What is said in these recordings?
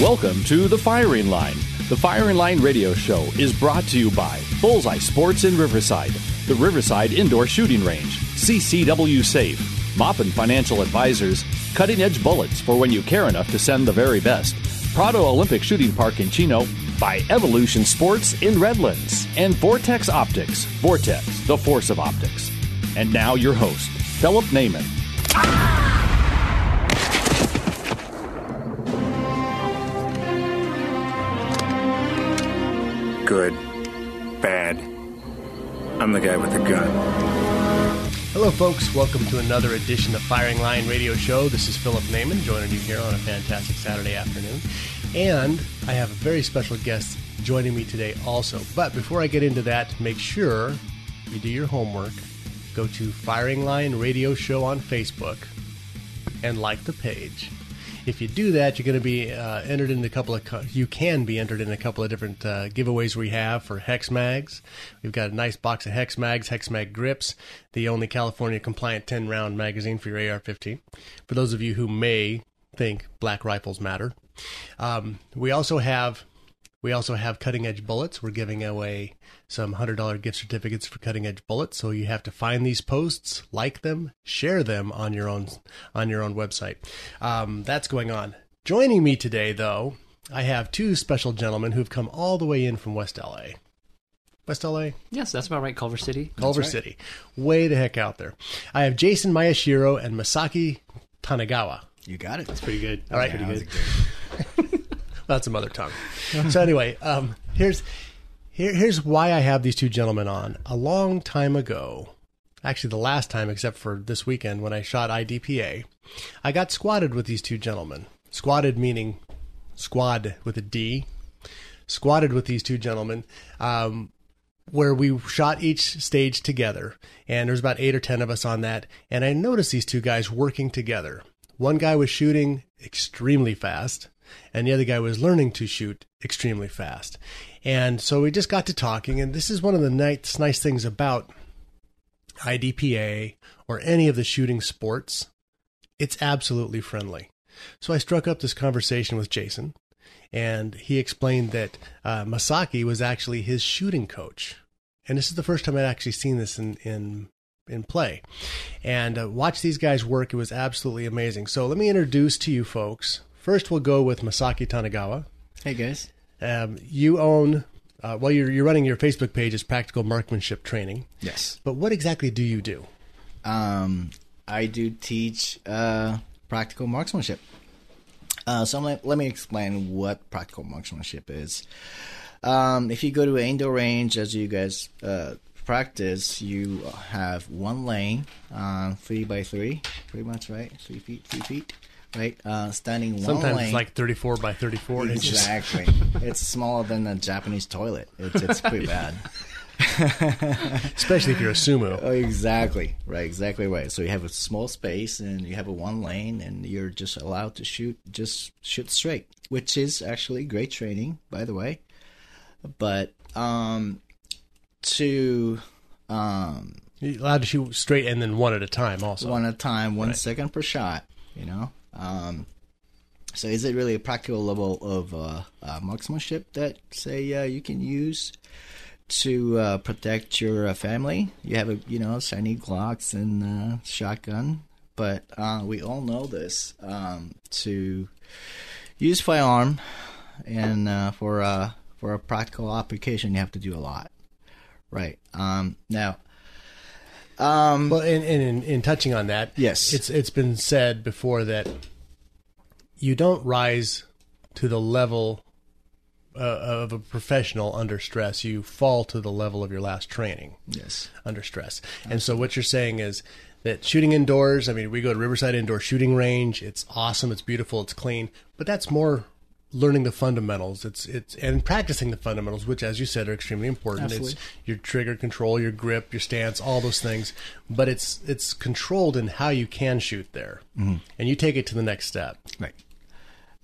Welcome to The Firing Line. The Firing Line radio show is brought to you by Bullseye Sports in Riverside, the Riverside Indoor Shooting Range, CCW Safe, Moppin Financial Advisors, Cutting Edge Bullets for when you care enough to send the very best, Prado Olympic Shooting Park in Chino, by Evolution Sports in Redlands, and Vortex Optics, Vortex, the force of optics. And now your host, Philip Naiman. Good. Bad. I'm the guy with the gun. Hello, folks. Welcome to another edition of Firing Line Radio Show. This is Philip Naiman joining you here on a fantastic Saturday afternoon. And I have a very special guest joining me today also. But before I get into that, make sure you do your homework. Go to Firing Line Radio Show on Facebook and like the page. If you do that, you're going to be uh, entered in a couple of. Co- you can be entered in a couple of different uh, giveaways we have for Hex Mags. We've got a nice box of Hex Mags, Hex Mag grips, the only California compliant 10 round magazine for your AR-15. For those of you who may think black rifles matter, um, we also have we also have cutting edge bullets. We're giving away some $100 gift certificates for cutting edge bullets. So you have to find these posts, like them, share them on your own on your own website. Um, that's going on. Joining me today, though, I have two special gentlemen who've come all the way in from West LA. West LA? Yes, that's about right. Culver City. Culver City. Way the heck out there. I have Jason Mayashiro and Masaki Tanagawa. You got it. That's pretty good. All right. Yeah, pretty that good. That's a mother tongue. so anyway, um, here's here, here's why I have these two gentlemen on. A long time ago, actually the last time except for this weekend when I shot IDPA, I got squatted with these two gentlemen. Squatted meaning squad with a D. Squatted with these two gentlemen. Um, where we shot each stage together, and there's about eight or ten of us on that. And I noticed these two guys working together. One guy was shooting extremely fast, and the other guy was learning to shoot extremely fast. And so we just got to talking, and this is one of the nice, nice things about IDPA or any of the shooting sports. It's absolutely friendly. So I struck up this conversation with Jason, and he explained that uh, Masaki was actually his shooting coach. And this is the first time I'd actually seen this in, in in play. And uh, watch these guys work. It was absolutely amazing. So let me introduce to you folks. First, we'll go with Masaki Tanagawa. Hey guys. Um, you own, uh, well, you're, you're running your Facebook page as Practical Marksmanship Training. Yes. But what exactly do you do? Um, I do teach uh, practical marksmanship. Uh, so let, let me explain what practical marksmanship is. Um, if you go to an indoor range, as you guys uh, practice, you have one lane, uh, three by three, pretty much, right? Three feet, three feet, right? Uh, standing one Sometimes lane. it's like 34 by 34 inches. Exactly. it's smaller than a Japanese toilet. It's, it's pretty bad. Especially if you're a sumo. Oh, exactly. Right, exactly right. So you have a small space and you have a one lane and you're just allowed to shoot just shoot straight, which is actually great training, by the way. But um to um You're allowed to shoot straight and then one at a time also. one at a time, one Right. second per shot, you know. Um so is it really a practical level of uh, uh, marksmanship that say uh, you can use to uh, protect your uh, family? You have a you know shiny Glocks and uh, shotgun, but uh, we all know this um, to use firearm and uh, for uh, for a practical application, you have to do a lot, right? Um, now, um, Well, and, and in, in touching on that, Yes. it's it's been said before that you don't rise to the level uh, of a professional under stress, you fall to the level of your last training Yes. under stress. And so what you're saying is that shooting indoors, I mean, we go to Riverside Indoor Shooting Range. It's awesome, it's beautiful, it's clean, but that's more learning the fundamentals. It's it's and practicing the fundamentals, which as you said are extremely important. Absolutely. It's your trigger control, your grip, your stance, all those things. But it's it's controlled in how you can shoot there. Mm-hmm. And you take it to the next step. Right.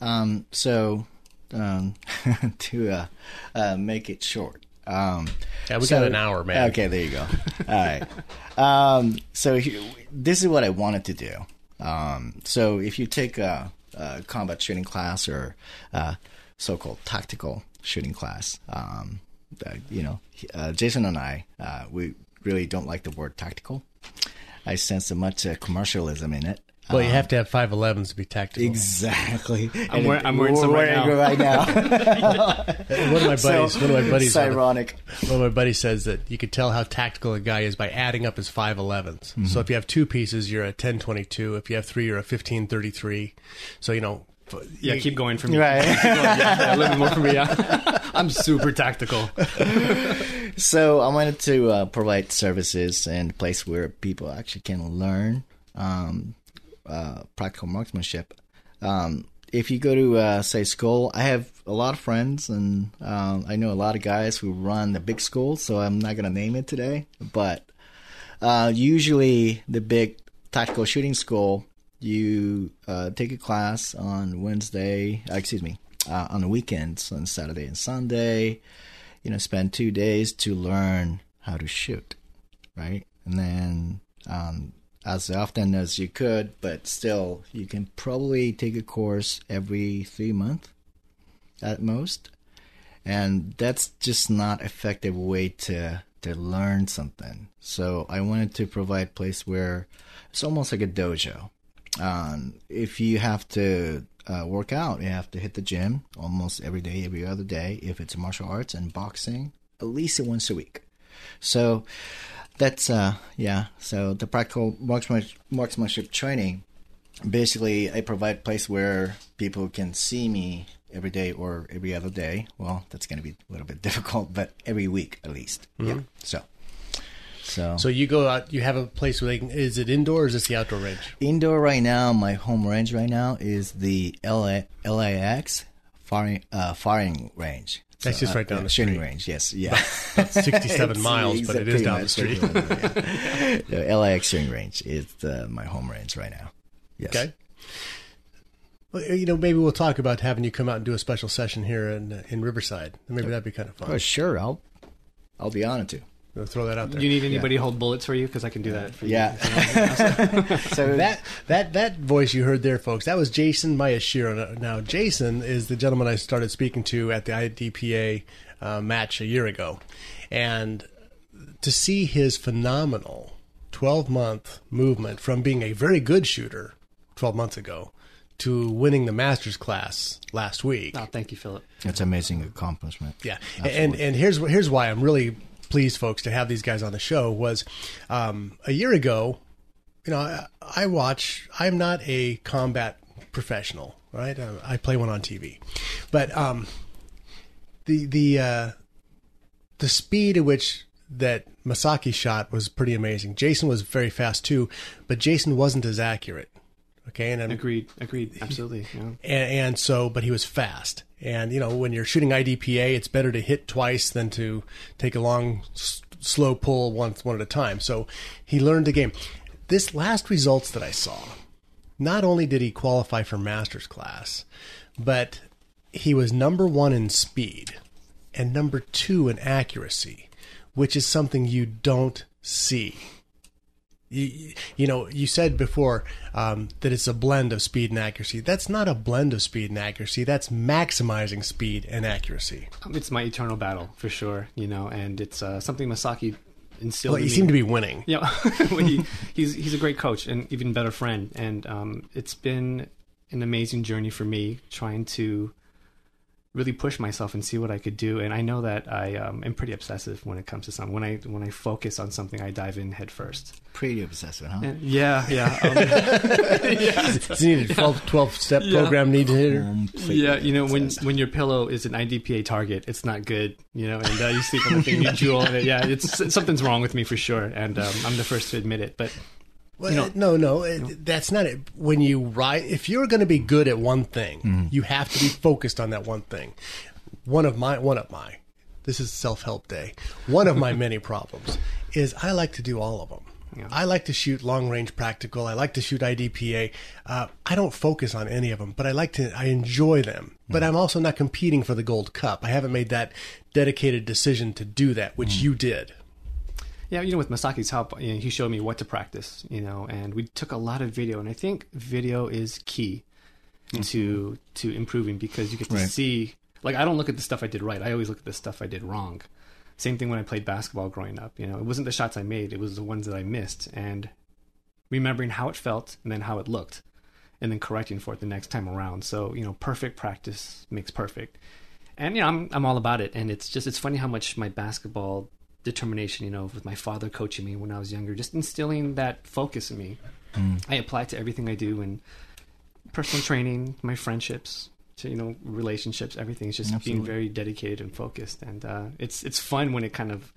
Um, so, um, to uh, uh, make it short. Um, Yeah, we so- got an hour, man. Okay, there you go. All right. Um, so he- this is what I wanted to do. Um, so if you take a, a combat shooting class or uh, so-called tactical shooting class, um, uh, you know, uh, Jason and I, uh, we really don't like the word tactical. I sense so much uh, commercialism in it. Well, you have to have 5.11s to be tactical. Exactly. I'm wear- I'm wearing some right now. right now. One of my buddies, one of my buddies, It's ironic. one of my buddies says that you could tell how tactical a guy is by adding up his 5.11s. Mm-hmm. So if you have two pieces, you're a 1022. If you have three, you're a 1533. So, you know, Yeah, you- keep going for me. Right. Yeah, a little bit more for me. Yeah. I'm super tactical. So I wanted to uh, provide services and a place where people actually can learn um, uh, practical marksmanship. Um, if you go to uh, say school, I have a lot of friends and um, I know a lot of guys who run the big schools. So I'm not going to name it today, but uh, usually the big tactical shooting school, you uh, take a class on Wednesday. Uh, excuse me, uh, on the weekends, on Saturday and Sunday you know, spend two days to learn how to shoot, right? And then, um, as often as you could, but still, you can probably take a course every three months at most. And that's just not effective way to to learn something. So I wanted to provide place where it's almost like a dojo. Um, if you have to uh, work out, you have to hit the gym almost every day, every other day. If it's martial arts and boxing, at least once a week. So that's uh yeah. So the practical marksmanship, marksmanship training, basically, I provide a place where people can see me every day or every other day. Well, that's going to be a little bit difficult, but every week at least. Yeah. So. So, So you go out, you have a place where they can, is it indoor or is this the outdoor range? indoor right now, my home range right now is the LA, LAX firing uh, firing range. That's just right down the shooting street. range. Yes, yeah. About 67 miles, but it is down the street. 61, yeah. the LAX shooting range is uh, my home range right now. Yes. Okay. Well, you know, maybe we'll talk about having you come out and do a special session here in in Riverside. Maybe that'd be kind of fun. Oh, sure. I'll I'll be honored to. We'll throw that out there. Do you need anybody to hold bullets for you? Because I can do that for you. Yeah. so that that that voice you heard there, folks, that was Jason Mayashiro. Now, Jason is the gentleman I started speaking to at the IDPA uh, match a year ago, and to see his phenomenal twelve month movement from being a very good shooter twelve months ago to winning the masters class last week. Oh, thank you, Philip. it's an amazing accomplishment. Yeah, and and here's here's why I'm really pleased, folks, to have these guys on the show. Was um, a year ago, you know, I, I watch. I'm not a combat professional, right? Uh, I play one on TV, but um, the the uh, the speed at which that Masaki shot was pretty amazing. Jason was very fast too, but Jason wasn't as accurate. Okay, and I'm, Agreed. Agreed. Absolutely. Yeah. and, and so but he was fast and you know when you're shooting idpa it's better to hit twice than to take a long s- slow pull once one at a time. So he learned the game. This last results that i saw not only did he qualify for master's class but he was number one in speed and number two in accuracy which is something you don't see you, you know, you said before um, that it's a blend of speed and accuracy. That's not a blend of speed and accuracy. That's maximizing speed and accuracy. It's my eternal battle for sure. You know, and it's uh, something Masaki instilled. Well, in you me. seem to be winning. Yeah, he, he's he's a great coach and even better friend, and um, it's been an amazing journey for me trying to really push myself and see what I could do. And I know that I um, am pretty obsessive when it comes to something. When I when I focus on something, I dive in head first. Pretty obsessive, huh? And yeah, yeah, um, Does he need a 12, 12 step program need to Completely yeah. You know, when when your pillow is an IDPA target, it's not good. You know, and uh, you sleep on the thing, you drool on it. Yeah, it's something's wrong with me for sure, and um, I'm the first to admit it. But Well, You know- no, no, that's not it. When you write, if you're going to be good at one thing, Mm-hmm. you have to be focused on that one thing. One of my, one of my, this is self help day. One of my many problems is I like to do all of them. I like to shoot long range practical. I like to shoot IDPA. Uh, I don't focus on any of them, but I like to. I enjoy them. But I'm also not competing for the gold cup. I haven't made that dedicated decision to do that, which you did. Yeah, you know, with Masaki's help, you know, he showed me what to practice, you know, and we took a lot of video, and I think video is key mm-hmm. to to improving because you get to Right. see. Like, I don't look at the stuff I did right; I always look at the stuff I did wrong. Same thing when I played basketball growing up. You know, it wasn't the shots I made; it was the ones that I missed, and remembering how it felt and then how it looked, and then correcting for it the next time around. So, you know, perfect practice makes perfect and you know I'm I'm all about it. And it's just it's funny how much my basketball determination, you know, with my father coaching me when I was younger, just instilling that focus in me. I apply it to everything I do and personal training, my friendships, to you know relationships, everything. It's just being very dedicated and focused, and uh, it's it's fun when it kind of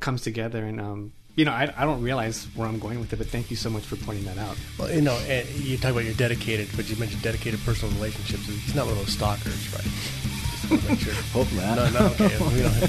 comes together. And um, you know, I I don't realize where I'm going with it, but thank you so much for pointing that out. Well, you know, and you talk about you're dedicated, but you mentioned dedicated personal relationships. He's not one of those stalkers, right? Just wanna make sure. Hope not. No, no, okay. We don't,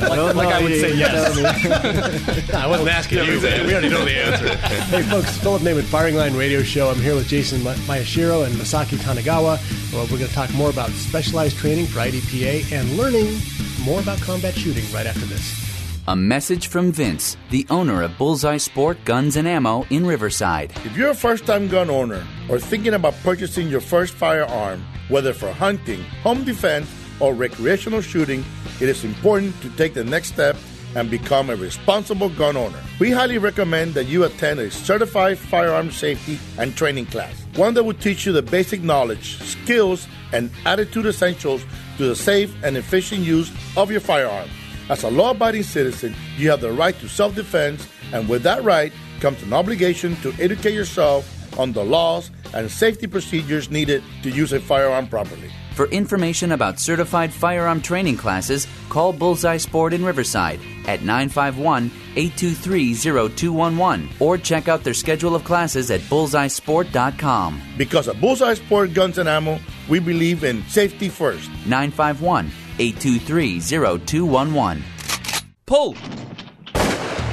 Like, like I would say yes. I wasn't asking you. man. We already know the answer. hey, folks, Philip Naiman, Firing Line Radio Show. I'm here with Jason Ma- Mayashiro and Masaki Kanagawa. Well, we're going to talk more about specialized training for IDPA and learning more about combat shooting right after this. A message from Vince, the owner of Bullseye Sport Guns and Ammo in Riverside. If you're a first time gun owner or thinking about purchasing your first firearm, whether for hunting, home defense, or recreational shooting, it is important to take the next step and become a responsible gun owner. We highly recommend that you attend a certified firearm safety and training class, one that will teach you the basic knowledge, skills, and attitude essentials to the safe and efficient use of your firearm. As a law abiding citizen, you have the right to self defense, and with that right comes an obligation to educate yourself on the laws and safety procedures needed to use a firearm properly. For information about certified firearm training classes, call Bullseye Sport in Riverside at 951 823 0211 or check out their schedule of classes at bullseyesport.com. Because at Bullseye Sport Guns and Ammo, we believe in safety first. 951 823 0211. Pull!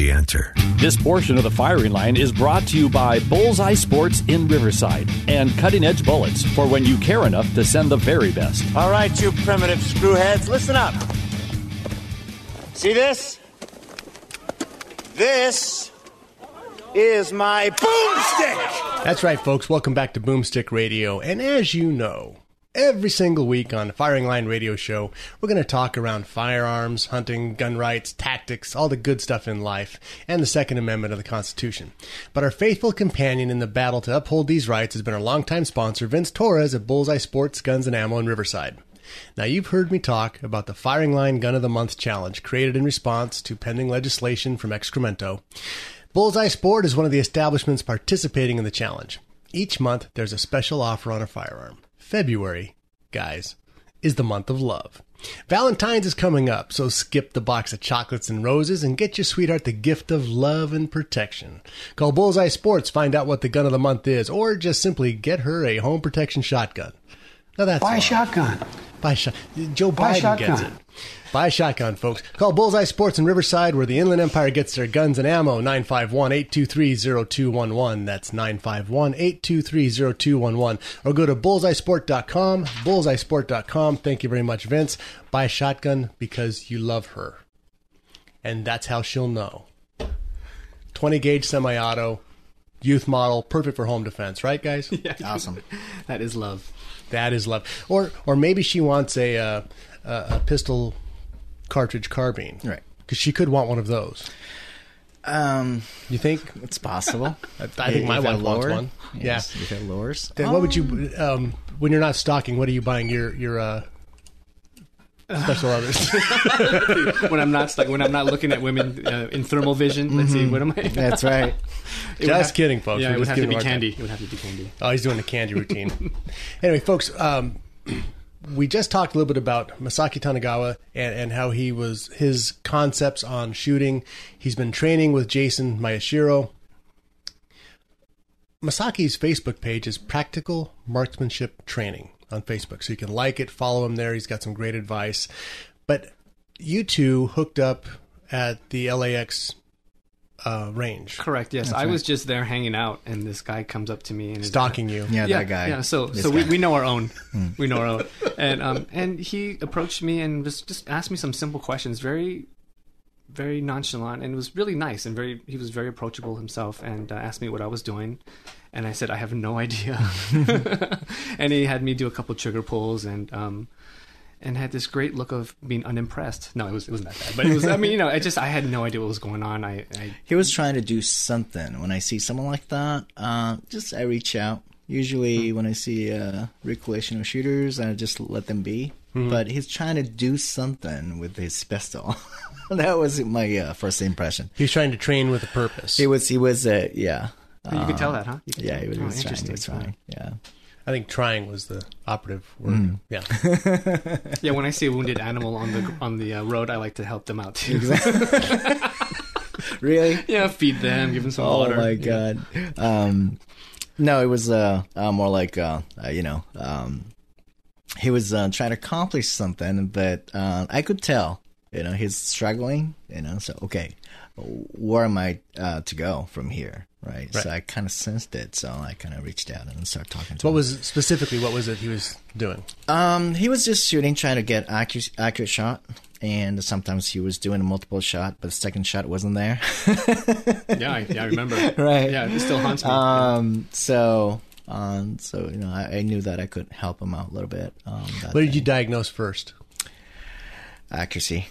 The answer. This portion of the firing line is brought to you by Bullseye Sports in Riverside and Cutting Edge Bullets for when you care enough to send the very best. All right, you primitive screwheads, listen up. See this? This is my boomstick. That's right, folks. Welcome back to Boomstick Radio. And as you know, every single week on Firing Line Radio Show, we're going to talk around firearms, hunting, gun rights, tactics, all the good stuff in life, and the Second Amendment of the Constitution. But our faithful companion in the battle to uphold these rights has been our longtime sponsor, Vince Torres at Bullseye Sports Guns and Ammo in Riverside. Now, you've heard me talk about the Firing Line Gun of the Month challenge created in response to pending legislation from Excremento. Bullseye Sport is one of the establishments participating in the challenge. Each month, there's a special offer on a firearm. February, guys, is the month of love. Valentine's is coming up, so skip the box of chocolates and roses and get your sweetheart the gift of love and protection. Call Bullseye Sports, find out what the gun of the month is, or just simply get her a home protection shotgun. Now that's Buy a shotgun. Buy a shot. Joe Buy a Biden gets it. Shotgun. Buy a shotgun, folks. Call Bullseye Sports in Riverside, where the Inland Empire gets their guns and ammo. 951-823-0211. That's 951-823-0211. Or go to bullseyesport.com, bullseyesport.com. Thank you very much, Vince. Buy a shotgun because you love her. And that's how she'll know. 20 gauge semi-auto, youth model, perfect for home defense, right, guys? Yeah. Awesome. that is love. That is love. Or or maybe she wants a uh, a, a pistol cartridge carbine. Right. Because she could want one of those. Um, you think it's possible? I, I think my If I wife wants one. yes, yeah. if lowers. Then what would you um, when you're not stocking? What are you buying? Your your uh, special others. when I'm not like when I'm not looking at women uh, in thermal vision. Let's see, Mhm. what am I? That's right. It would Just have- kidding, folks. Yeah, We're it would have to be him a hard candy. time. It would have to be candy. Oh, he's doing the candy routine. anyway, folks, um, we just talked a little bit about Masaki Tanagawa and, and how he was his concepts on shooting. He's been training with Jason Mayashiro. Masaki's Facebook page is Practical Marksmanship Training on Facebook. So you can like it, follow him there. He's got some great advice. But you two hooked up at the LAX uh, range. Correct. Yes, That's I right. was just there hanging out, and this guy comes up to me and is- Stalking you. Yeah, yeah, that guy. Yeah. So This so we, guy. we know our own. Hmm. We know our own. And um and he approached me and just just asked me some simple questions, very very nonchalant, and it was really nice and very he was very approachable himself, and uh, asked me what I was doing, and I said I have no idea, and he had me do a couple trigger pulls and um. And had this great look of being unimpressed. No, it was it wasn't that bad, but it was. I mean, you know, I just I had no idea what was going on. I, I He was trying to do something. When I see someone like that, uh, just I reach out. Usually, when I see uh, recreational shooters, I just let them be. Mhm. But he's trying to do something with his pistol. that was my uh, first impression. He's trying to train with a purpose. He was. He was. Uh, yeah. You could tell Um, that, huh? Yeah, tell. he was, Oh, he was trying. He interesting. was trying. Yeah. I think trying was the operative word. Mm. Yeah. yeah, when I see a wounded animal on the on the uh, road, I like to help them out too. really? Yeah, feed them, give them some oh water. Oh my Yeah. god. Um, no, it was uh, uh more like uh, uh you know um, he was uh, trying to accomplish something, but uh, I could tell you know he's struggling. You know, so okay, where am I uh, to go from here? Right. So I kind of sensed it, so I kind of reached out and started talking to What him. was specifically what was it he was doing? Um, he was just shooting, trying to get accurate, accurate shot, and sometimes he was doing a multiple shot, but the second shot wasn't there. Yeah, I- yeah, I remember. right. Yeah, it still haunts me. Um, so, um, so you know, I, I knew that I could help him out a little bit. Um, What did you diagnose first? accuracy.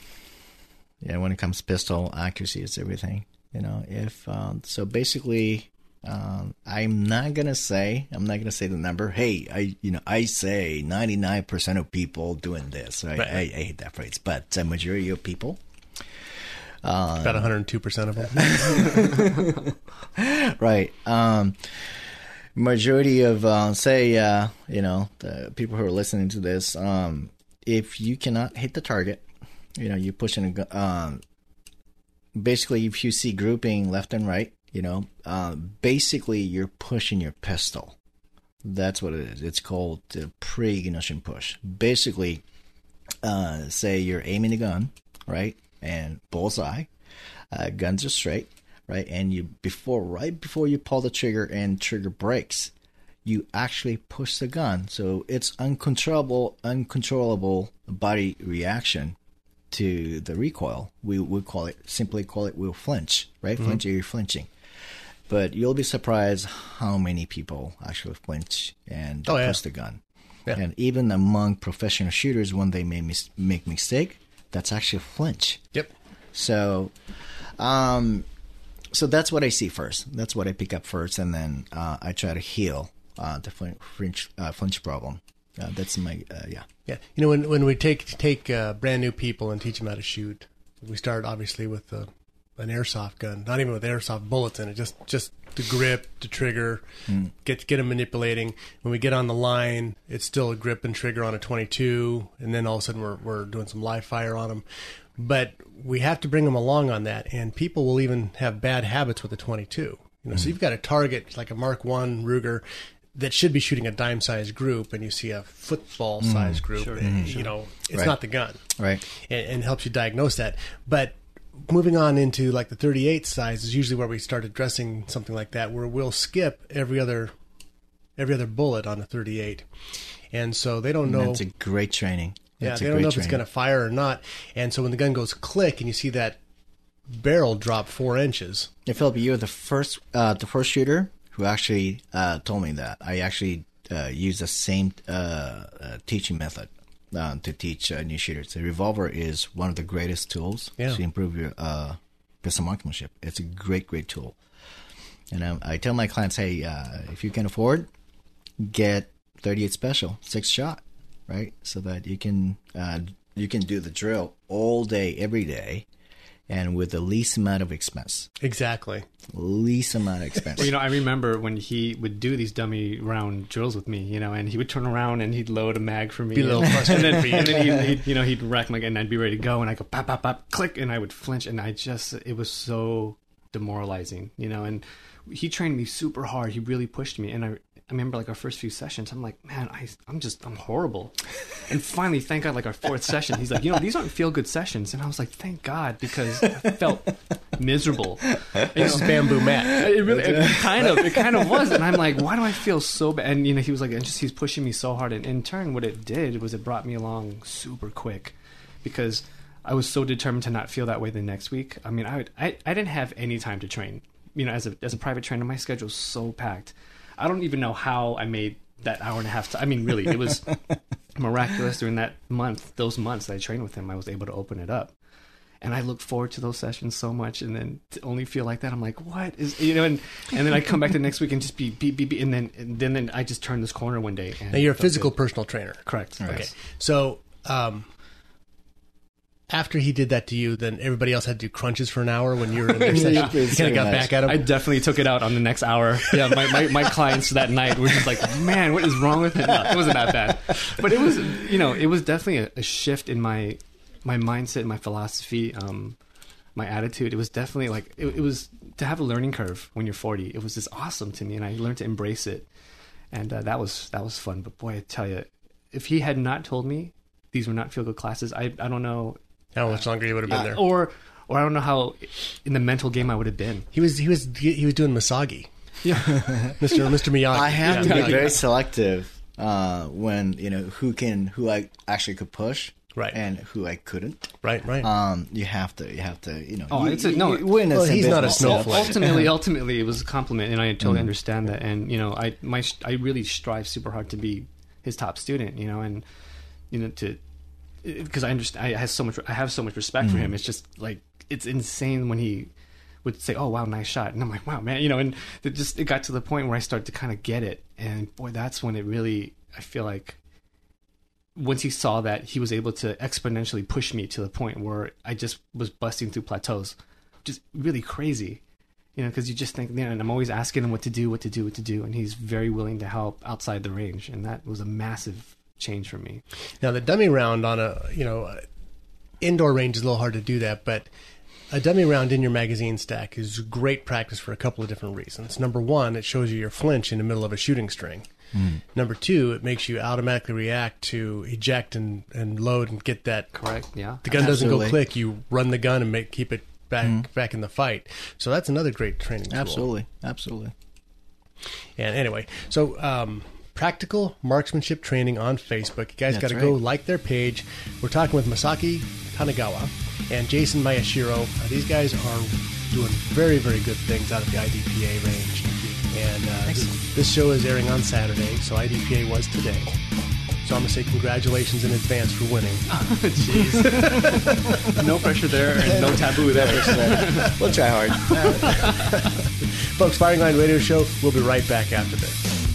Yeah, when it comes to pistol, accuracy is everything. You know, if um, so, basically, um, I'm not gonna say I'm not gonna say the number. Hey, I you know I say 99 percent of people doing this. Right? Right. I, I hate that phrase, but the majority of people. Uh, About 102 percent of them. right. Um, majority of uh, say uh, you know the people who are listening to this, um, if you cannot hit the target, you know you're pushing a um, basically if you see grouping left and right, you know, uh, basically you're pushing your pistol. That's what it is. It's called the pre-ignition push. Basically, uh, say you're aiming a gun, right, and bullseye, uh, guns are straight, right, and you before right before you pull the trigger and trigger breaks, you actually push the gun, so it's uncontrollable, uncontrollable body reaction to the recoil. We would call it simply call it we'll flinch, right? Mhm. Flinch, you're flinching. But you'll be surprised how many people actually flinch and Oh, yeah. the gun. Yeah. And even among professional shooters, when they make mis- make mistake, that's actually a flinch. Yep. So, um, so that's what I see first. That's what I pick up first, and then uh, I try to heal uh, the flin- flinch uh, flinch problem. Uh, that's my uh, yeah. Yeah, you know when when we take take uh, brand new people and teach them how to shoot, we start obviously with the an airsoft gun, not even with airsoft bullets in it, just just the grip, the trigger, Mm. get get them manipulating. When we get on the line, it's still a grip and trigger on a 22, and then all of a sudden we're we're doing some live fire on them. But we have to bring them along on that, and people will even have bad habits with a 22. You know, so you've got a target like a Mark One Ruger that should be shooting a dime sized group, and you see a football sized Mm. group. Sure. and, Mhm. You know, it's Right. not the gun Right. and, and helps you diagnose that. But moving on into like the 38 size is usually where we start addressing something like that, where we'll skip every other every other bullet on a 38, and so they don't know. That's a great training. yeah, That's a they don't know if it's going to fire or not, and so when the gun goes click and you see that barrel drop four inches, Yeah, Philip, you're the first, uh, the first shooter who actually uh, told me that. I actually uh, use the same uh, uh, teaching method uh, to teach uh, new shooters. The revolver is one of the greatest tools Yeah. to improve your uh, pistol marksmanship. It's a great, great tool. And um, I tell my clients, hey, uh, if you can afford, get 38 special, six shot, right? So that you can uh, you can do the drill all day, every day, and with the least amount of expense. exactly. Least amount of expense. Well, you know, I remember when he would do these dummy round drills with me, you know, and he would turn around and he'd load a mag for me. Be a little and, frustrated and then, for you. and then he'd, he'd, you know, he'd rack my gun and I'd be ready to go and I'd go pop, pop, pop, click, and I would flinch and I just, it was so demoralizing, you know, and he trained me super hard. He really pushed me. And I, I remember like our first few sessions, I'm like, man, I, I'm just, I'm horrible. And finally, thank God, like our fourth session, he's like, you know, these aren't feel good sessions. And I was like, thank God, because I felt miserable. Is bamboo mat. It really, it kind of, it kind of was, and I'm like, why do I feel so bad? And you know, he was like, and just he's pushing me so hard, and in turn, what it did was it brought me along super quick, because I was so determined to not feel that way the next week. I mean, I would, I, I didn't have any time to train. You know, as a as a private trainer, my schedule was so packed. I don't even know how I made that hour and a half. I mean, really, it was miraculous during that month, those months that I trained with him. I was able to open it up and I look forward to those sessions so much. And then to only feel like that, I'm like, what is you know? And and then I come back the next week and just be beep beep beep, and then and then then I just turn this corner one day. And Now you're a physical personal trainer. correct? Okay. So, um, after he did that to you, then everybody else had to do crunches for an hour when you were in their session. Yeah, kind of got much. back at him. I definitely took it out on the next hour. Yeah, my, my, my clients that night were just like, man, what is wrong with it? No, it wasn't that bad. But it was, you know, it was definitely a, a shift in my my mindset, my philosophy, um, my attitude. It was definitely like, it, it was to have a learning curve when you're 40. It was just awesome to me, and I learned to embrace it. And uh, that was that was fun. But boy, I tell you, if he had not told me these were not feel good classes, I I don't know How much longer you would have been uh, there? or or I don't know how in the mental game I would have been. He was he was he was doing Misagi, Yeah. Mr. Mr. Miyagi. I have Yeah. to be very selective uh, when you know who can who I actually could push, Right. and who I couldn't. Right, right. Um, you have to, you have to, you know. Oh, you, it's a- no, you, we're in the well, same he's not a snowflake. ultimately, ultimately, it was a compliment, and I totally Mm. understand that. And you know, I my I really strive super hard to be his top student. You know, and you know to because I understand I have so much I have so much respect for Mm. him. It's just like it's insane when he would say, "Oh wow, nice shot," and I'm like, "Wow, man," you know. And it just it got to the point where I started to kind of get it, and boy, that's when it really I feel like once he saw that, he was able to exponentially push me to the point where I just was busting through plateaus, just really crazy. You know, because you just think, man, and I'm always asking him what to do, what to do, what to do, and he's very willing to help outside the range, and that was a massive change for me. Now the dummy round on a you know uh, indoor range is a little hard to do that, but a dummy round in your magazine stack is great practice for a couple of different reasons. Number one, it shows you your flinch in the middle of a shooting string. Number two, it makes you automatically react to eject and, and load and get that. Correct? Yeah. The gun doesn't go click. You run the gun and make keep it back back in the fight. So that's another great training tool. Absolutely, absolutely. And anyway, so um, practical marksmanship training on Facebook. You guys got That's to go like their page. We're talking with Masaki Tanagawa and Jason Mayashiro. Uh, these guys are doing very, very good things out of the IDPA range. And uh, this, this show is airing on Saturday, so IDPA was today. So I'm going to say congratulations in advance for winning. Jeez. no pressure there and no taboo there. we'll try hard. Folks, Firing Line Radio Show, we'll be right back after this.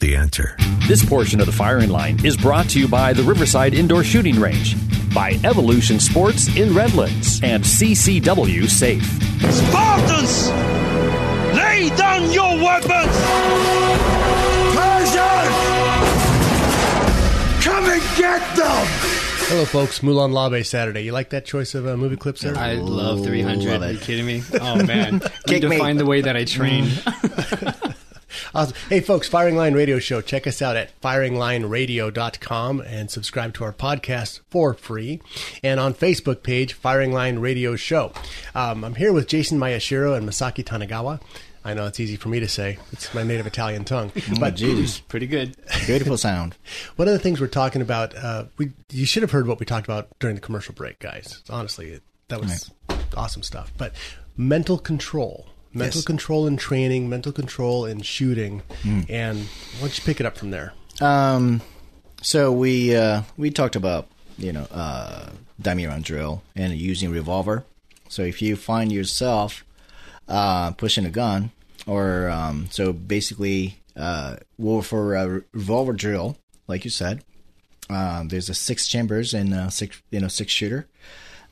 The answer. This portion of the firing line is brought to you by the Riverside Indoor Shooting Range, by Evolution Sports in Redlands, and CCW Safe. Spartans! Lay down your weapons! Persians! Come and get them! Hello, folks. Molon Labe Saturday. You like that choice of uh, movie clips there? I love 300. Love Are you kidding me? Oh man, you Kick me. define the way that I train. Awesome. Hey, folks, Firing Line Radio Show. Check us out at firinglineradio.com and subscribe to our podcast for free. And on Facebook page, Firing Line Radio Show. Um, I'm here with Jason Mayashiro and Masaki Tanagawa. I know it's easy for me to say. It's my native Italian tongue. Oh, geez. pretty good. Beautiful sound. One of the things we're talking about, uh, we you should have heard what we talked about during the commercial break, guys. Honestly, it, that was awesome stuff. But mental control, mental Yes. control in training, mental control in shooting, Mm. and why don't you pick it up from there? Um, so we uh, we talked about you know uh, dummy round drill and using revolver. So if you find yourself uh, pushing a gun, or um, so basically, uh, well, for a revolver drill, like you said, uh, there's a six chambers and a six you know six shooter.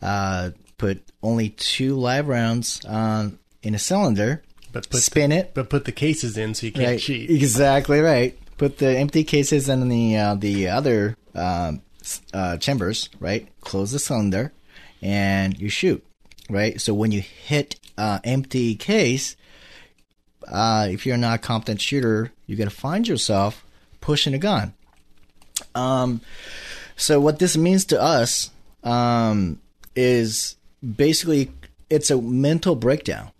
Uh, put only two live rounds uh, in a cylinder. But put spin it. But put the cases in so you can't Right, cheat. Exactly right. Put the empty cases in the uh, the other um, uh, chambers. Right. Close the cylinder, and you shoot. Right. So when you hit uh, empty case, uh, if you're not a competent shooter, you're gonna find yourself pushing a gun. Um, so what this means to us um, is basically it's a mental breakdown.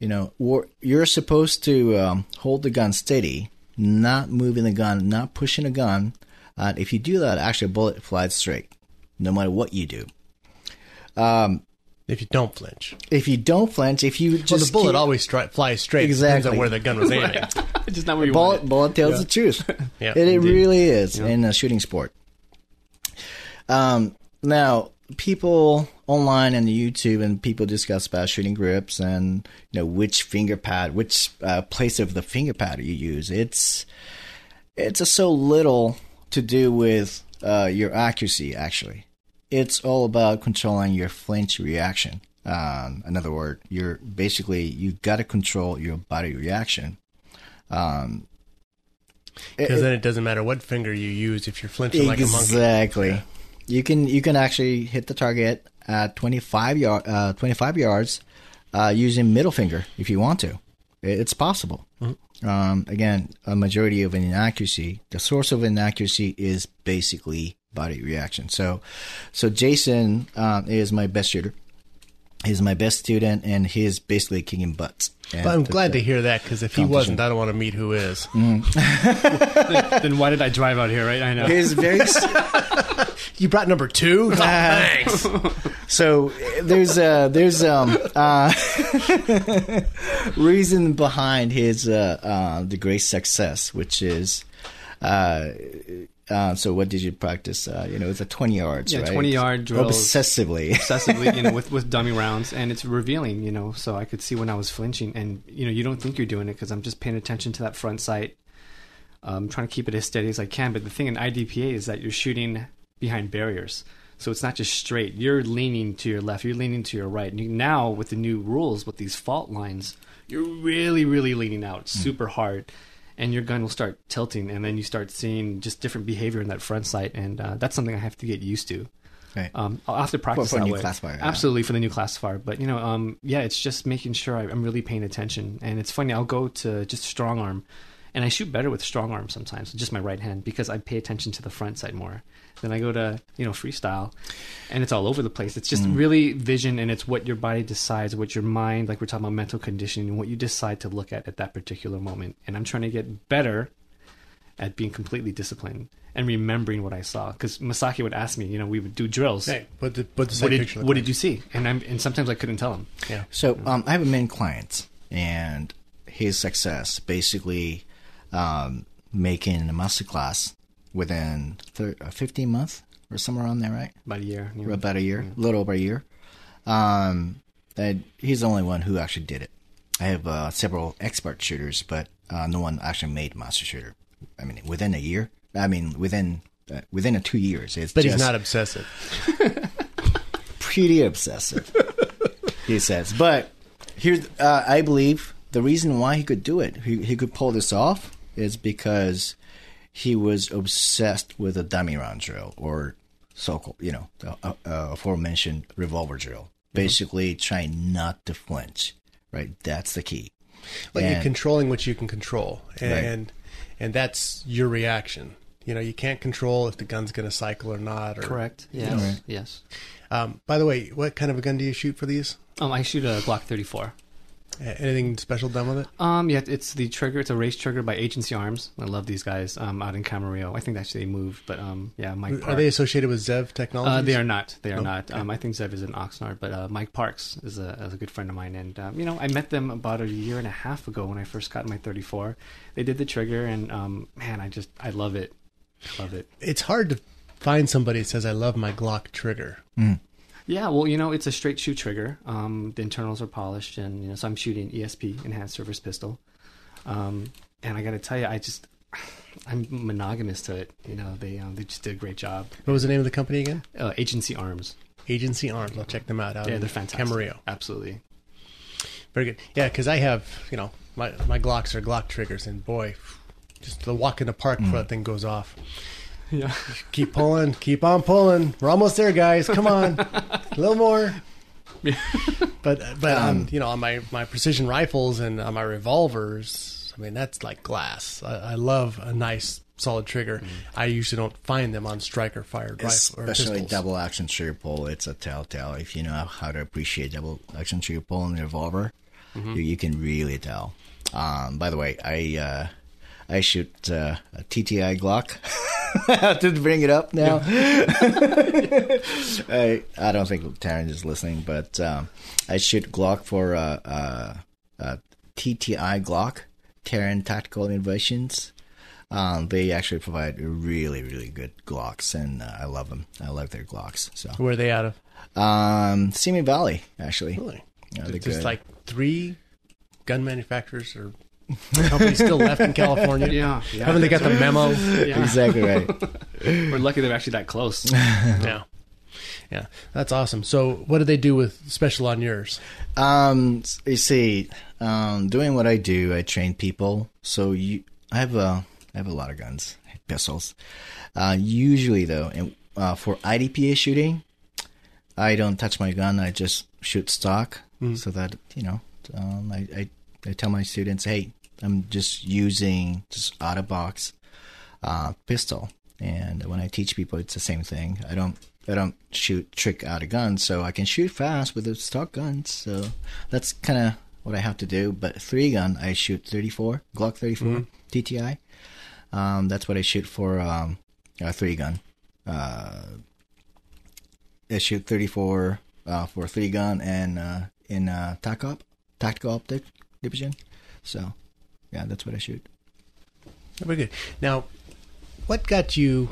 You know, we're, you're supposed to um, hold the gun steady, not moving the gun, not pushing a gun. Uh, if you do that, actually, a bullet flies straight, no matter what you do. Um, if you don't flinch, if you don't flinch, if you just well, the bullet keep- always stri- flies straight. Exactly. Depends on where the gun was aiming. Just not where you bullet, want it. bullet tells Yeah. the truth. Yeah, it, it really is Yeah. in a shooting sport. Um, now, people online and YouTube and people discuss about shooting grips and you know which finger pad, which uh, place of the finger pad you use. It's it's a so little to do with uh, your accuracy. Actually, it's all about controlling your flinch reaction. Um, in other words, you're basically you got to control your body reaction. Um, Because then it doesn't matter what finger you use if you're flinching like a monkey. Exactly. You can you can actually hit the target at 25 yard uh, 25 yards uh, using middle finger if you want to. It's possible. Um, again, a majority of an inaccuracy. The source of inaccuracy is basically body reaction. So, so Jason um, is my best shooter. He's my best student, and he's basically kicking butts. And But I'm the- glad the to hear that because if he wasn't, I don't want to meet who is. then, then why did I drive out here? Right? I know. He's very. you brought number two. Oh, thanks. So there's uh there's um uh reason behind his uh, uh the great success, which is uh. So what did you practice? Uh, you know, it's a twenty yards, yeah, right? 20 yard drills. obsessively, obsessively, you know, with, with dummy rounds. And it's revealing, you know, so I could see when I was flinching. And, you know, you don't think you're doing it because I'm just paying attention to that front sight. um, trying to keep it as steady as I can. But the thing in IDPA is that you're shooting behind barriers. So it's not just straight. You're leaning to your left. You're leaning to your right. And you, now with the new rules, with these fault lines, you're really, really leaning out super hard. And your gun will start tilting, and then you start seeing just different behavior in that front sight, and uh, that's something I have to get used to. Right. Um, I'll have to practice for a that new way. classifier, yeah. Absolutely for the new classifier, but you know, um, yeah, it's just making sure I, I'm really paying attention. And it's funny, I'll go to just strong arm, and I shoot better with strong arm sometimes, just my right hand, because I pay attention to the front side more. Then I go to you know freestyle, and it's all over the place. It's just Mm. really vision, and it's what your body decides, what your mind, like we're talking about mental conditioning, what you decide to look at at that particular moment. And I'm trying to get better at being completely disciplined and remembering what I saw. Because Masaki would ask me, you know, we would do drills. Hey, put the- put the same what did, picture What did you see? And I'm and sometimes I couldn't tell him. Yeah. So um, I have a main client, and his success basically um, making a master class within thir- uh, 15 months or somewhere around there, right? About a year. Or about a year, a little over a year. Um, and he's the only one who actually did it. I have uh, several expert shooters, but uh, no one actually made master shooter. I mean, within a year. I mean, within uh, within a two years. It's But he's not obsessive. pretty obsessive. he says, but here, uh, I believe the reason why he could do it, he, he could pull this off, is because he was obsessed with a dummy round drill or so-called, you know, the uh, uh, aforementioned revolver drill. Basically, trying not to flinch. Right, that's the key. Like you're controlling what you can control, and Right. and, and that's your reaction. You know, you can't control if the gun's going to cycle or not. Or, Correct. you Yes. know. Right. Yes. Um, by the way, what kind of a gun do you shoot for these? Um, I shoot a Glock 34. A- Anything special done with it? Um, yeah, it's the trigger. It's a race trigger by Agency Arms. I love these guys. Um, out in Camarillo. I think actually they moved, but um, yeah, Mike. Are Parks. they associated with Zev Technologies? Uh, they are not. They are Oh, not. okay. Um, I think Zev is in Oxnard, but uh, Mike Parks is a, is a good friend of mine, and um, you know I met them about a year and a half ago when I first got my 34. They did the trigger, and um, man, I just I love it, I love it. It's hard to find somebody that says, "I love my Glock trigger." Yeah, well, you know, it's a straight shoot trigger. Um, the internals are polished, and you know, so I'm shooting ESP, enhanced service pistol. Um, and I got to tell you, I just I'm monogamous to it. You know, they um, they just did a great job. What was the name of the company again? Uh, Agency Arms. Agency Arms. I'll check them out. out yeah, they're fantastic. Camarillo. Absolutely. Very good. Yeah, because I have, you know, my my Glocks are Glock triggers, and boy, just the walk in the park before that thing goes off. Yeah. Keep pulling, keep on pulling. We're almost there, guys. Come on, a little more. but but um, you know, on my my precision rifles and on my revolvers, I mean that's like glass. I, I love a nice solid trigger. I usually don't find them on striker fired rifles Especially pistols. double action trigger pull, it's a telltale. If you know how to appreciate double action trigger pull in the revolver, Mhm. you, you can really tell. Um, by the way, I uh, I shoot uh, a TTI Glock. I have to bring it up now. I I don't think Taran is listening, but um, I shoot Glock for uh, uh, uh, TTI Glock, Taran Tactical Innovations. Um, they actually provide really, really good Glocks, and uh, I love them. I love their Glocks. So Where are they out of? Um, Simi Valley, actually. Really? Yeah, There's like three gun manufacturers or companies still left in California. Yeah, yeah. Haven't they got the memo? Yeah. Exactly right. We're lucky they're actually that close. yeah. Yeah. That's awesome. So what do they do with special on yours? Um, you see, um, doing what I do, I train people. So you, I have a, I have a lot of guns, pistols. Uh, usually though, and, uh, for IDPA shooting, I don't touch my gun. I just shoot stock, Mhm. so that you know, um, I, I, I tell my students, hey, I'm just using just out of box, uh, pistol. And when I teach people, it's the same thing. I don't, I don't shoot trick out of guns, so I can shoot fast with a stock gun. So that's kind of what I have to do. But three gun, I shoot 34 Glock 34 Mhm. TTI. Um, that's what I shoot for um, a three gun. Uh, I shoot 34 uh, for three gun and uh, in uh, TACOP, tactical optic division. So yeah, that's what I shoot. Very good. Now, what got you?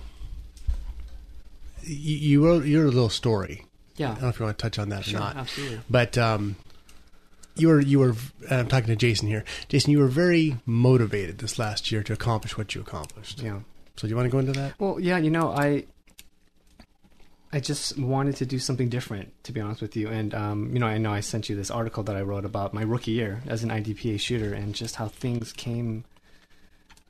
You, you wrote your little story. Yeah. I don't know if you want to touch on that Sure, or not. absolutely. But um, you were you were. I'm talking to Jason here. Jason, you were very motivated this last year to accomplish what you accomplished. Yeah. So do you want to go into that? Well, yeah, you know, I I just wanted to do something different, to be honest with you. And um, you know, I know I sent you this article that I wrote about my rookie year as an IDPA shooter and just how things came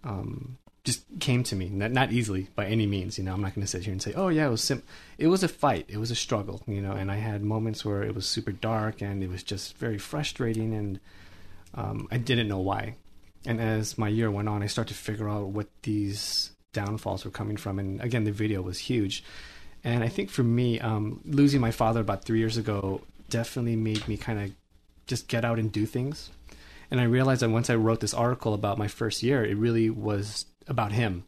um, just came to me. Not, not easily by any means. You know, I'm not going to sit here and say, "Oh yeah, it was sim." It was a fight. It was a struggle. You know, and I had moments where it was super dark and it was just very frustrating, and um, I didn't know why. And as my year went on, I started to figure out what these downfalls were coming from. And again, the video was huge. And I think for me, um, losing my father about three years ago definitely made me kind of just get out and do things. And I realized that once I wrote this article about my first year, it really was about him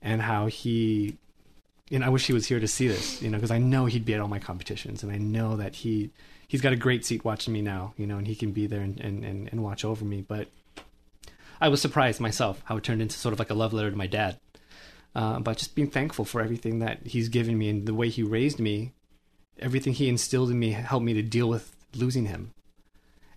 and how he. And I wish he was here to see this, you know, because I know he'd be at all my competitions, and I know that he he's got a great seat watching me now, you know, and he can be there and, and, and, and watch over me. But I was surprised myself how it turned into sort of like a love letter to my dad. Uh, but just being thankful for everything that he's given me and the way he raised me, everything he instilled in me helped me to deal with losing him.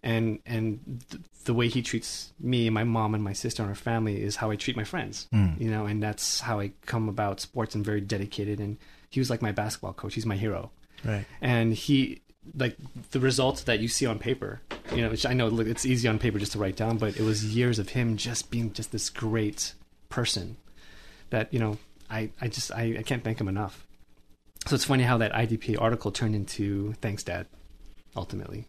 And and th- the way he treats me and my mom and my sister and our family is how I treat my friends. Mm. You know, and that's how I come about sports and very dedicated. And he was like my basketball coach. He's my hero. Right. And he like the results that you see on paper you know which i know look, it's easy on paper just to write down but it was years of him just being just this great person that you know i i just i, I can't thank him enough so it's funny how that idp article turned into thanks dad ultimately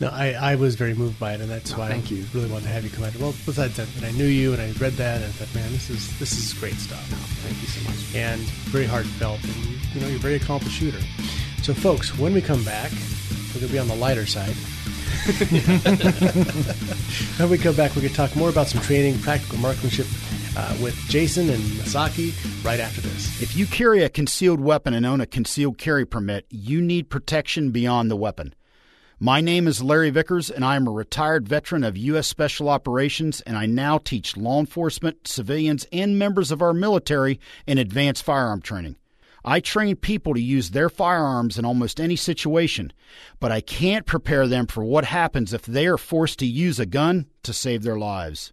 No, I, I was very moved by it, and that's Oh, why thank I you. really wanted to have you come out. Well, besides that, and I knew you, and I read that, and I thought, man, this is this is great stuff. No, thank you so much. And very heartfelt, and you, know, you're a very accomplished shooter. So, folks, when we come back, we're going to be on the lighter side. when we come back, we're going to talk more about some training, practical marksmanship uh, with Jason and Masaki right after this. If you carry a concealed weapon and own a concealed carry permit, you need protection beyond the weapon. My name is Larry Vickers, and I am a retired veteran of U.S. Special Operations, and I now teach law enforcement, civilians, and members of our military in advanced firearm training. I train people to use their firearms in almost any situation, but I can't prepare them for what happens if they are forced to use a gun to save their lives.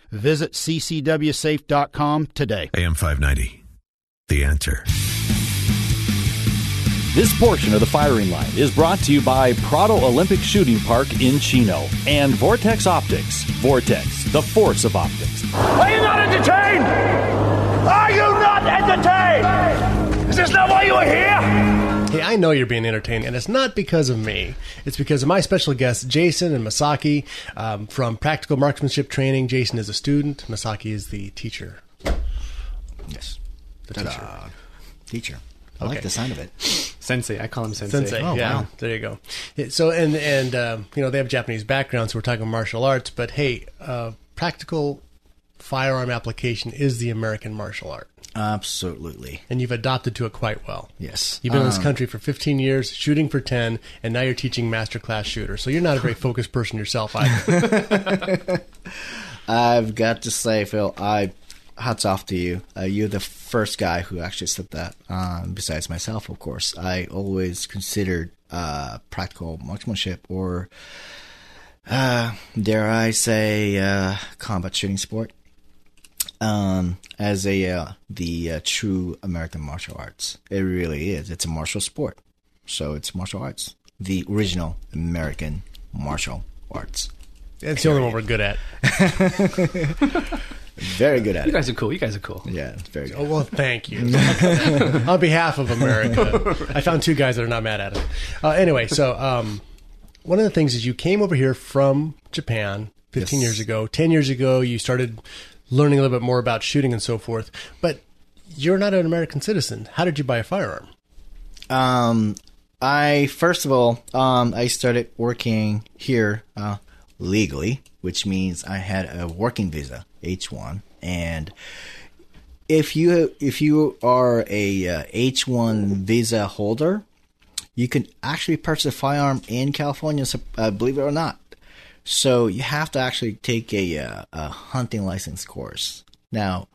Visit ccwsafe.com today. AM 590. The answer. This portion of the firing line is brought to you by Prado Olympic Shooting Park in Chino and Vortex Optics. Vortex, the force of optics. Are you not entertained? Are you not entertained? Is this not why you are here? Hey, I know you're being entertained, and it's not because of me. It's because of my special guests, Jason and Masaki um, from Practical Marksmanship Training. Jason is a student, Masaki is the teacher. Yes. The Ta-da. teacher. Teacher. I Okay. like the sound of it. Sensei. I call him sensei. Sensei. Oh, yeah, wow. there you go. So and and um, you know they have Japanese background, so we're talking martial arts. But hey, uh, practical firearm application is the American martial art, Absolutely. and you've adopted to it quite well. Yes. You've been in this Um, country for 15 years, shooting for 10, and now you're teaching master class shooter. So you're not a very focused person yourself either. I've got to say, Phil, I hats off to you. Uh, you're the first guy who actually said that. Um, besides myself, of course, I always considered uh, practical marksmanship or, uh, dare I say, uh, combat shooting sport um, as a uh, the uh, true American martial arts. It really is. It's a martial sport, so it's martial arts, the original American martial arts. It's the only one we're good at. Very good at You it. guys are cool. You guys are cool. Yeah, very good. Oh, well, thank you. On behalf of America, I found two guys that are not mad at it. Uh, anyway, so um, one of the things is you came over here from Japan 15 Yes. years ago. 10 years ago, you started learning a little bit more about shooting and so forth. But you're not an American citizen. How did you buy a firearm? Um, I first of all, um, I started working here uh, legally, which means I had a working visa, H one, and if you if you are a H uh, one visa holder, you can actually purchase a firearm in California. Uh, believe it or not, so you have to actually take a uh, a hunting license course. Now,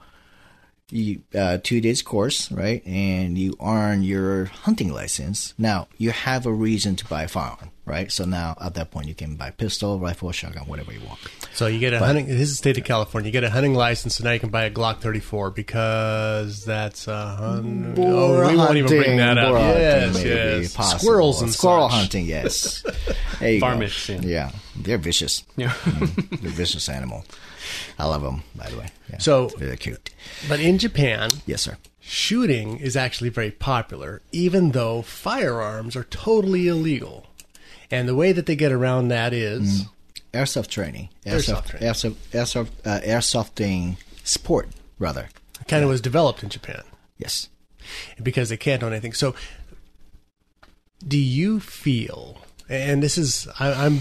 you uh, two days course, right? And you earn your hunting license. Now you have a reason to buy a firearm, right? So now at that point you can buy pistol, rifle, shotgun, whatever you want. So you get a But- hunting. This is the state of California. You get a hunting license, so now you can buy a Glock 34 because that's a hun- Boar Oh, we won't even bring that up. boar hunting Yes, yes. possible. Squirrels and squirrel such. hunting. Yes, there you yeah. yeah, they're vicious. Yeah. Mm, they're vicious animal. I love them, by the way. Yeah. So they're cute. But in Japan, yes, sir. Shooting is actually very popular, even though firearms are totally illegal. And the way that they get around that is airsoft training, Airsoft airsoft, airsoft, airsoft, uh, airsofting sport, rather. kind of was developed in Japan. Yes. Because they can't own anything. So, do you feel, and this is, I, I'm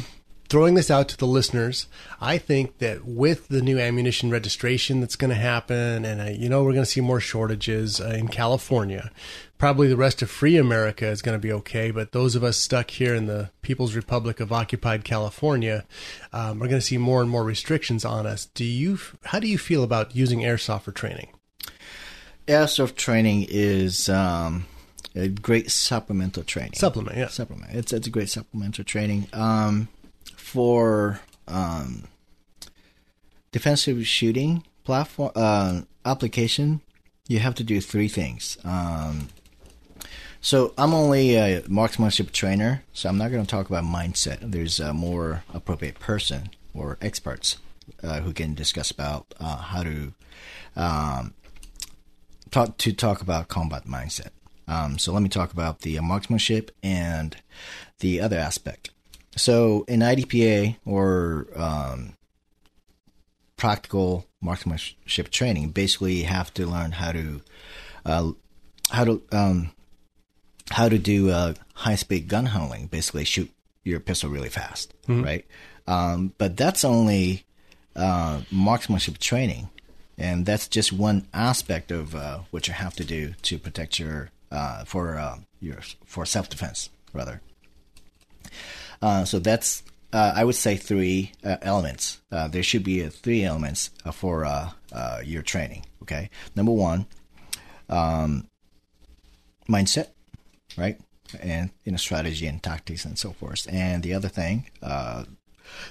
throwing this out to the listeners, I think that with the new ammunition registration that's going to happen, and uh, you know, we're going to see more shortages uh, in California. Probably the rest of free America is going to be okay, but those of us stuck here in the People's Republic of occupied California um, are going to see more and more restrictions on us. Do you? How do you feel about using airsoft for training? Airsoft training is um, a great supplemental training. Supplement, yeah. Supplement. It's it's a great supplemental training. Um, for um, defensive shooting platform uh, application, you have to do three things. Um, so I'm only a marksmanship trainer, so I'm not going to talk about mindset. There's a more appropriate person or experts uh, who can discuss about uh, how to um, talk to talk about combat mindset. Um, so let me talk about the marksmanship and the other aspect. So in IDPA or um, practical marksmanship training, basically you have to learn how to uh, how to um, how to do uh, high speed gun handling. Basically, shoot your pistol really fast, Mhm. right? Um, but that's only uh, marksmanship training, and that's just one aspect of uh, what you have to do to protect your uh, for uh, your for self defense, rather. Uh, so that's uh, I would say three uh, elements. Uh, there should be uh, three elements for your training. Okay, number one, um, mindset, right, and you know strategy and tactics and so forth. And the other thing,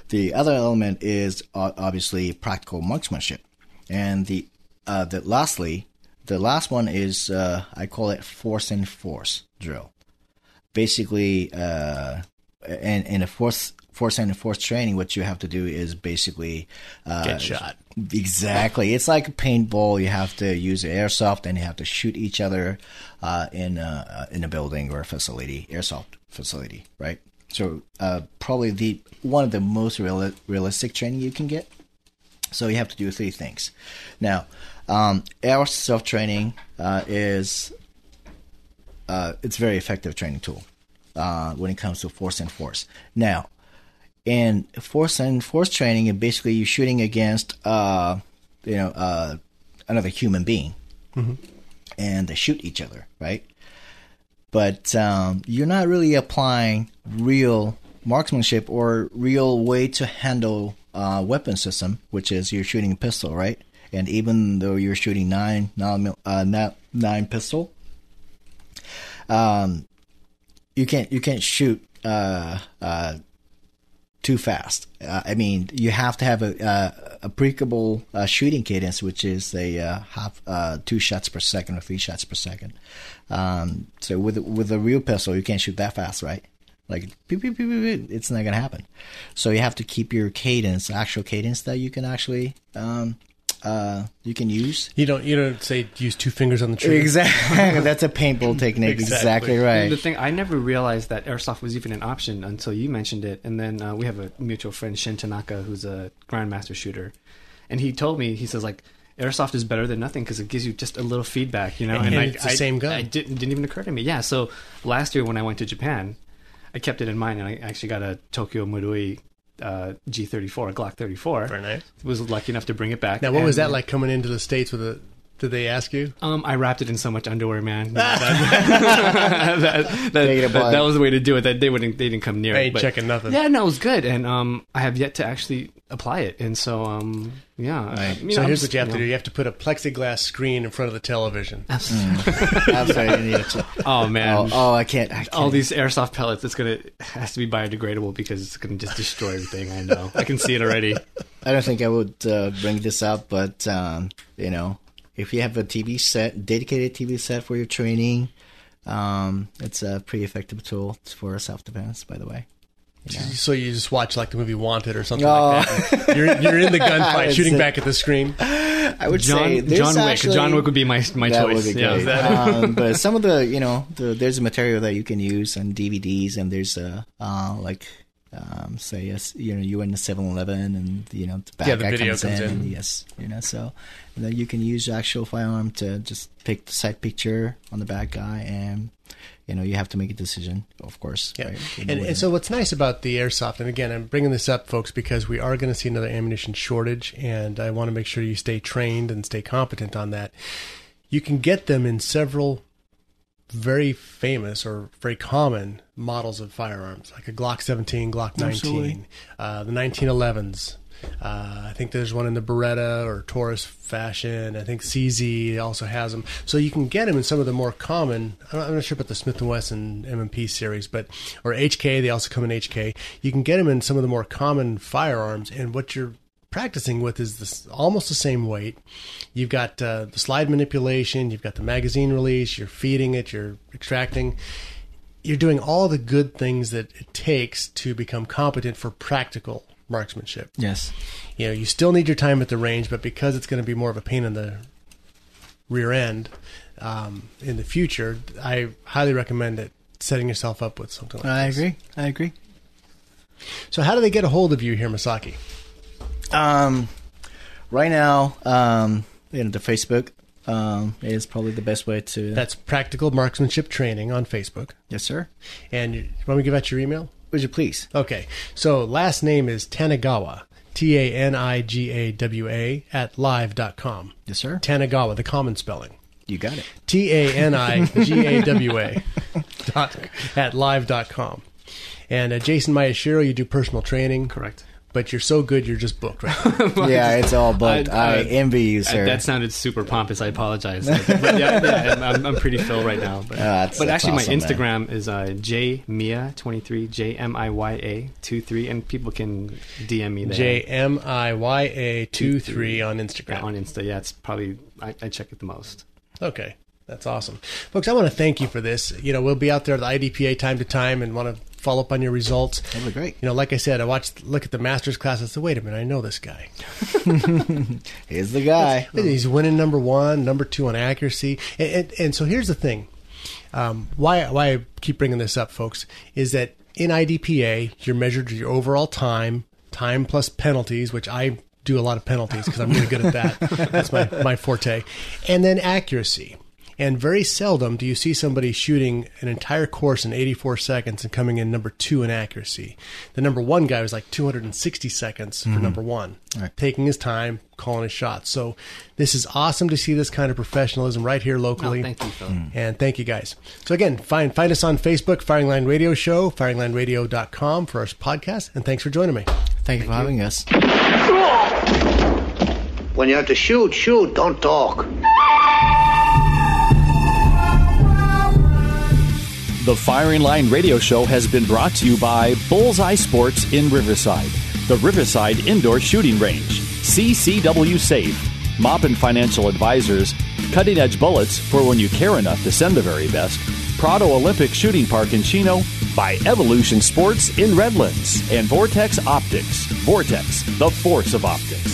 the other element is obviously practical marksmanship, and the the lastly, the last one is uh, I call it force and force drill. Basically, uh, and in a force force and force training, what you have to do is basically uh, Get shot. Exactly, it's like a paintball. You have to use airsoft, and you have to shoot each other uh, in a, in a building or a facility, airsoft facility, right? So uh, probably the one of the most real, realistic training you can get. So you have to do three things. Now, um, airsoft training uh, is uh, it's a very effective training tool uh, when it comes to force and force. Now, in force and force training, basically you're shooting against uh, you know uh, another human being, Mhm. and they shoot each other, right? But um, you're not really applying real marksmanship or real way to handle uh, weapon system, which is you're shooting a pistol, right? And even though you're shooting nine nine, uh, nine, nine pistol, um, you can't you can't shoot uh, uh, too fast. Uh, I mean, you have to have a uh, applicable uh, shooting cadence, which is a uh, half two shots per second or three shots per second. Um, so with with a real pistol, you can't shoot that fast, right? Like beep, beep, beep, it's not gonna happen. So you have to keep your cadence, actual cadence that you can actually um, uh, you can use. You don't you don't say use two fingers on the trigger. Exactly, that's a paintball technique. Exactly, right. The thing I never realized that airsoft was even an option until you mentioned it, and then uh, we have a mutual friend Shin Tanaka who's a grandmaster shooter, and he told me he says like airsoft is better than nothing because it gives you just a little feedback, you know. And I, it's the same gun. I didn't, didn't even occur to me. Yeah. So last year when I went to Japan, I kept it in mind, and I actually got a Tokyo Marui uh, G34, a Glock 34. Very nice. Was lucky enough to bring it back. Now, what was that like coming into the states with a Did they ask you? Um, I wrapped it in so much underwear, man. that, that, that, that, that was the way to do it. That they wouldn't, they didn't come near I it. ain't but- checking nothing. Yeah, no, it was good, and um, I have yet to actually apply it, and so um, yeah. I, you so know, here's I'm what you have just, to do: you have to put a plexiglass screen in front of the television. Absolutely. Oh man! Oh, oh, I can't. I All can't. these airsoft pellets. It's gonna it has to be biodegradable because it's gonna just destroy everything. I know. I can see it already. I don't think I would uh, bring this up, but um, you know, if you have a TV set, dedicated TV set for your training, um, it's a pretty effective tool for self defense. By the way. So you just watch like the movie Wanted or something Oh. like that. You're, you're in the gunfight, shooting a- back at the screen. I would John- say John Wick. actually- John Wick would be my- my that choice. Would be Yeah. great. um, but some of the you know the, there's a material that you can use on DVDs, and there's a uh, like um, say yes, you know you're in the 7-Eleven, and you know the bad Yeah, the guy video comes, comes in, in. and yes, you know so and then you can use the actual firearm to just pick the side picture on the bad guy, and you know you have to make a decision, of course. Yeah. right? And, and so what's nice about the airsoft, and again, I'm bringing this up, folks, because we are going to see another ammunition shortage, and I want to make sure you stay trained and stay competent on that. You can get them in several very famous or very common models of firearms, like a Glock 17, Glock 19, uh, the 1911s. Uh, I think there's one in the Beretta or Taurus fashion. I think CZ also has them. So you can get them in some of the more common. I'm not, I'm not sure about the Smith and Wesson M&P series, but or HK. They also come in HK. You can get them in some of the more common firearms, and what you're practicing with is this almost the same weight. You've got uh, the slide manipulation. You've got the magazine release. You're feeding it. You're extracting. You're doing all the good things that it takes to become competent for practical marksmanship. Yes. You know, you still need your time at the range, but because it's going to be more of a pain in the rear end um, in the future, I highly recommend it. Setting yourself up with something like I this. agree. I agree. So, how do they get a hold of you here, Masaki? Um, right now, um, you know, the Facebook um, is probably the best way to. That's Practical Marksmanship Training on Facebook. Yes, sir. And you want me to give out your email? Would you please? Okay. So last name is Tanigawa. T A N I G A W A at live.com. Yes, sir. Tanigawa, the common spelling. You got it. T A N I G A W A dot at live.com. And uh, Jason Miyashiro, you do personal training. Correct. But you're so good, you're just booked right now. yeah, it's all booked. I, envy you, sir. That sounded super pompous. I apologize. but yeah, yeah I'm, I'm pretty Phil right now. But, Ah, that's- but that's actually, awesome, my Instagram is uh, jmiya23, J M I Y A 23, and people can DM me there. J M I Y A 23 on Instagram. Yeah, on Insta, yeah, it's probably I, I check it the most. Okay. That's awesome. Folks, I want to thank you for this. You know, we'll be out there at the IDPA time to time and want to follow up on your results. That'd be great. You know, like I said, I watched, look at the master's class. I said, wait a minute, I know this guy. He's the guy. He's winning number one, number two on accuracy. And, and, and so here's the thing. Um, why, why I keep bringing this up, folks, is that in IDPA, you're measured your overall time, time plus penalties, which I do a lot of penalties because I'm really good at that. That's my, my forte. And then accuracy. And very seldom do you see somebody shooting an entire course in 84 seconds and coming in number two in accuracy. The number one guy was like 260 seconds for Mhm. number one, Right. taking his time, calling his shots. So this is awesome to see this kind of professionalism right here locally. Oh, thank you, Phil. And thank you guys. So again, find find us on Facebook, Firing Line Radio Show, firinglineradio.com for our podcast. And thanks for joining me. Thank you for having us. When you have to shoot, shoot, don't talk. The Firing Line Radio Show has been brought to you by Bullseye Sports in Riverside, the Riverside Indoor Shooting Range, CCW Safe, Mop and Financial Advisors, Cutting Edge Bullets for when you care enough to send the very best, Prado Olympic Shooting Park in Chino, by Evolution Sports in Redlands, and Vortex Optics. Vortex, the force of optics.